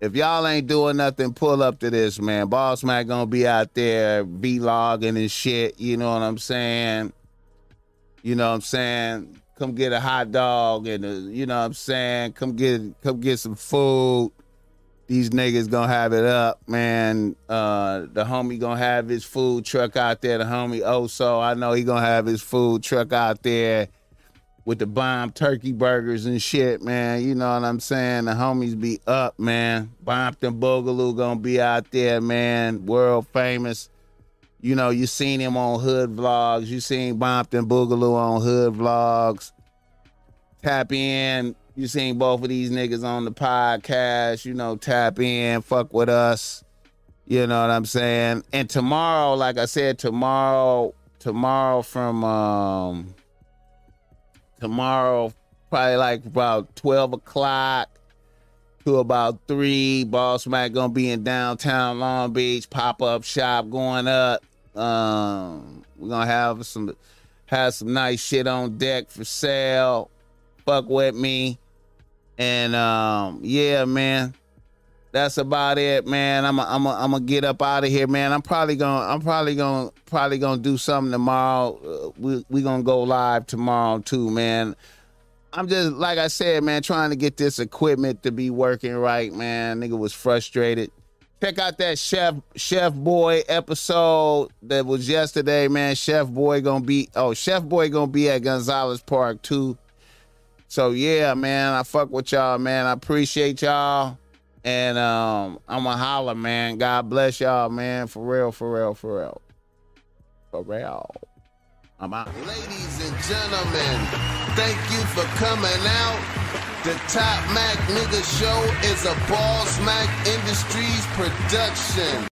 if y'all ain't doing nothing, pull up to this, man. Boss Mac gonna be out there vlogging and shit. You know what I'm saying? You know what I'm saying? Come get a hot dog and a, you know what I'm saying? Come get come get some food. These niggas gonna have it up, man. Uh, the homie gonna have his food truck out there. The homie Oso, I know he gonna have his food truck out there with the bomb turkey burgers and shit, man. You know what I'm saying? The homies be up, man. Bompton Boogaloo gonna be out there, man. World famous. You know, you seen him on Hood Vlogs. You seen Bompton Boogaloo on Hood Vlogs. Tap in. You seen both of these niggas on the podcast. You know, tap in. Fuck with us. You know what I'm saying? And tomorrow, like I said, tomorrow, tomorrow from um tomorrow, probably like about 12 o'clock to about 3. Boss Mac gonna be in downtown Long Beach, pop-up shop going up. Um, we're gonna have some have some nice shit on deck for sale. Fuck with me. And um, yeah, man. That's about it, man. I'm a, I'm a, I'm gonna get up out of here, man. I'm probably gonna I'm probably gonna probably gonna do something tomorrow. Uh, we we gonna go live tomorrow too, man. I'm just like I said, man, trying to get this equipment to be working right, man. Nigga was frustrated. Check out that Chef Chef Boy episode that was yesterday, man. Chef Boy gonna be oh Chef Boy gonna be at Gonzalez Park too. So yeah, man, I fuck with y'all, man. I appreciate y'all. And um, I'm a holler, man. God bless y'all, man. For real, for real, for real. For real. I'm out. Ladies and gentlemen, thank you for coming out. The Top Mac Nigga Show is a Boss Mac Industries production.